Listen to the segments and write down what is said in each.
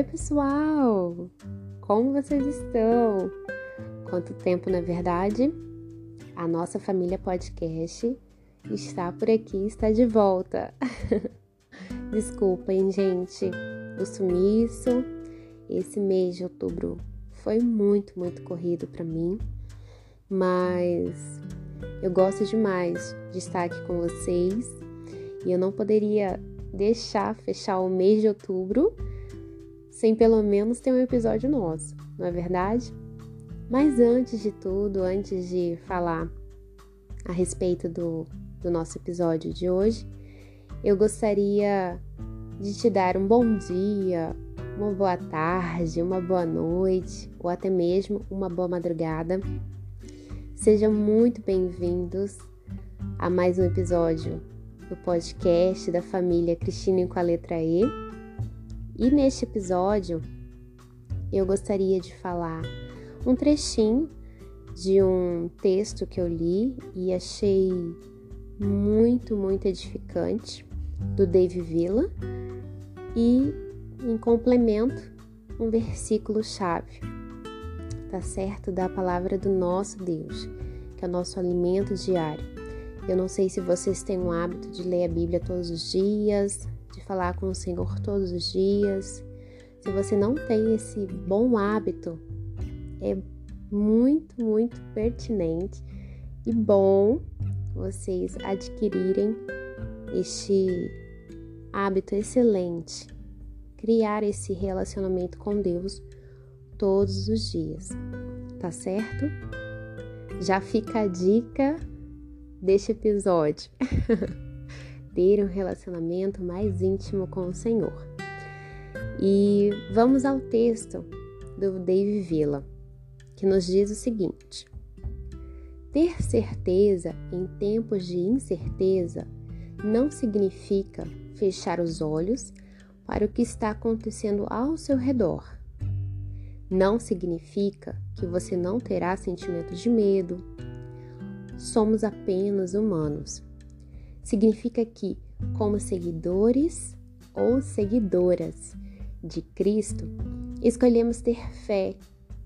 Oi, pessoal! Como vocês estão? Quanto tempo, na verdade? A nossa família podcast está por aqui, está de volta. Desculpem, gente, o sumiço. Esse mês de outubro foi muito, muito corrido para mim, mas eu gosto demais de estar aqui com vocês e eu não poderia deixar fechar o mês de outubro sem pelo menos ter um episódio nosso, não é verdade? Mas antes de tudo, antes de falar a respeito do, do nosso episódio de hoje, eu gostaria de te dar um bom dia, uma boa tarde, uma boa noite ou até mesmo uma boa madrugada. Sejam muito bem-vindos a mais um episódio do podcast da família Cristina com a letra E. E neste episódio eu gostaria de falar um trechinho de um texto que eu li e achei muito, muito edificante do Dave Villa e em complemento um versículo chave, tá certo? Da palavra do nosso Deus, que é o nosso alimento diário. Eu não sei se vocês têm um hábito de ler a Bíblia todos os dias, de falar com o Senhor todos os dias. Se você não tem esse bom hábito, é muito, muito pertinente e bom vocês adquirirem este hábito excelente, criar esse relacionamento com Deus todos os dias, tá certo? Já fica a dica deste episódio. ter um relacionamento mais íntimo com o Senhor. E vamos ao texto do Dave Villa, que nos diz o seguinte: Ter certeza em tempos de incerteza não significa fechar os olhos para o que está acontecendo ao seu redor. Não significa que você não terá sentimentos de medo. Somos apenas humanos significa que, como seguidores ou seguidoras de Cristo, escolhemos ter fé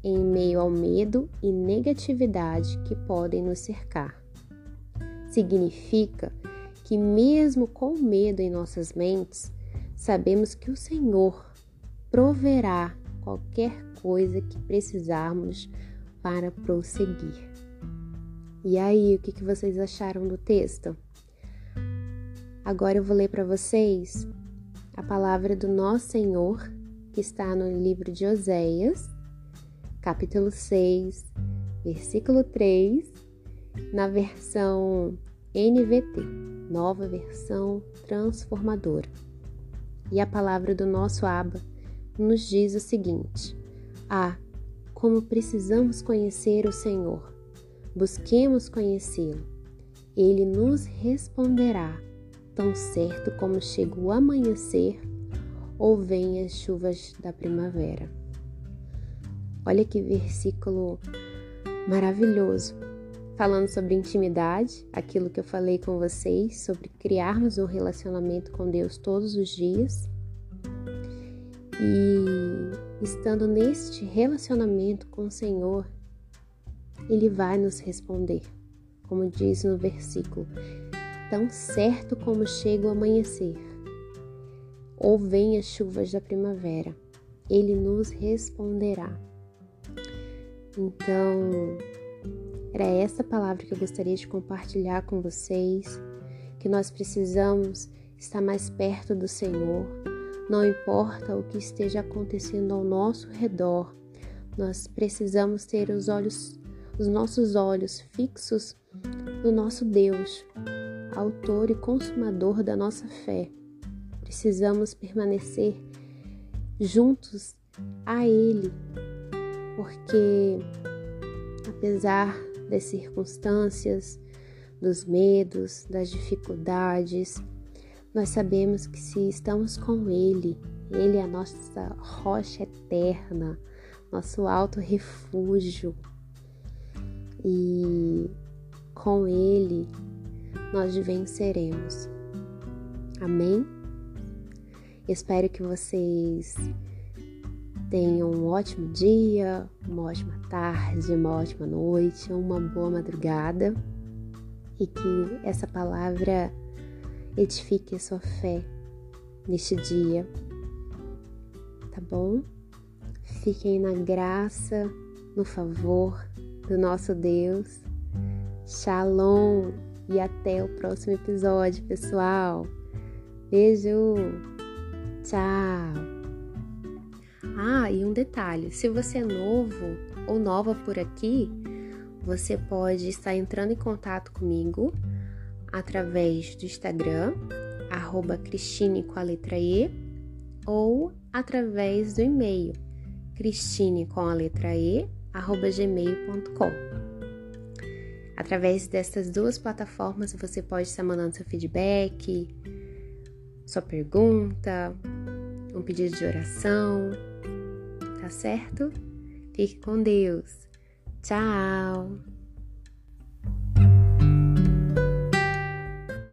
em meio ao medo e negatividade que podem nos cercar. Significa que, mesmo com medo em nossas mentes, sabemos que o Senhor proverá qualquer coisa que precisarmos para prosseguir. E aí, o que vocês acharam do texto? Agora eu vou ler para vocês a palavra do nosso Senhor, que está no livro de Oséias, capítulo 6, versículo 3, na versão NVT, nova versão transformadora. E a palavra do nosso Abba nos diz o seguinte: Ah, como precisamos conhecer o Senhor! Busquemos conhecê-lo. Ele nos responderá tão certo como chega o amanhecer ou vem as chuvas da primavera. Olha que versículo maravilhoso, falando sobre intimidade, aquilo que eu falei com vocês, sobre criarmos um relacionamento com Deus todos os dias. E estando neste relacionamento com o Senhor, Ele vai nos responder, como diz no versículo: tão certo como chega o amanhecer, ou vem as chuvas da primavera, ele nos responderá. Então, era essa palavra que eu gostaria de compartilhar com vocês, que nós precisamos estar mais perto do Senhor, não importa o que esteja acontecendo ao nosso redor, nós precisamos ter os olhos, os nossos olhos fixos no nosso Deus, autor e consumador da nossa fé. Precisamos permanecer juntos a Ele, porque apesar das circunstâncias, dos medos, das dificuldades, nós sabemos que se estamos com Ele, Ele é a nossa rocha eterna, nosso alto refúgio. E com Ele nós venceremos. Amém? Espero que vocês Tenha um ótimo dia, uma ótima tarde, uma ótima noite, uma boa madrugada e que essa palavra edifique a sua fé neste dia, tá bom? Fiquem na graça, no favor do nosso Deus. Shalom e até o próximo episódio, pessoal. Beijo. Tchau. Ah, e um detalhe: se você é novo ou nova por aqui, você pode estar entrando em contato comigo através do Instagram, arroba Cristine com a letra E, ou através do e-mail, cristine com a letra E, arroba gmail.com. Através dessas duas plataformas você pode estar mandando seu feedback, sua pergunta, um pedido de oração, tá certo? Fique com Deus! Tchau!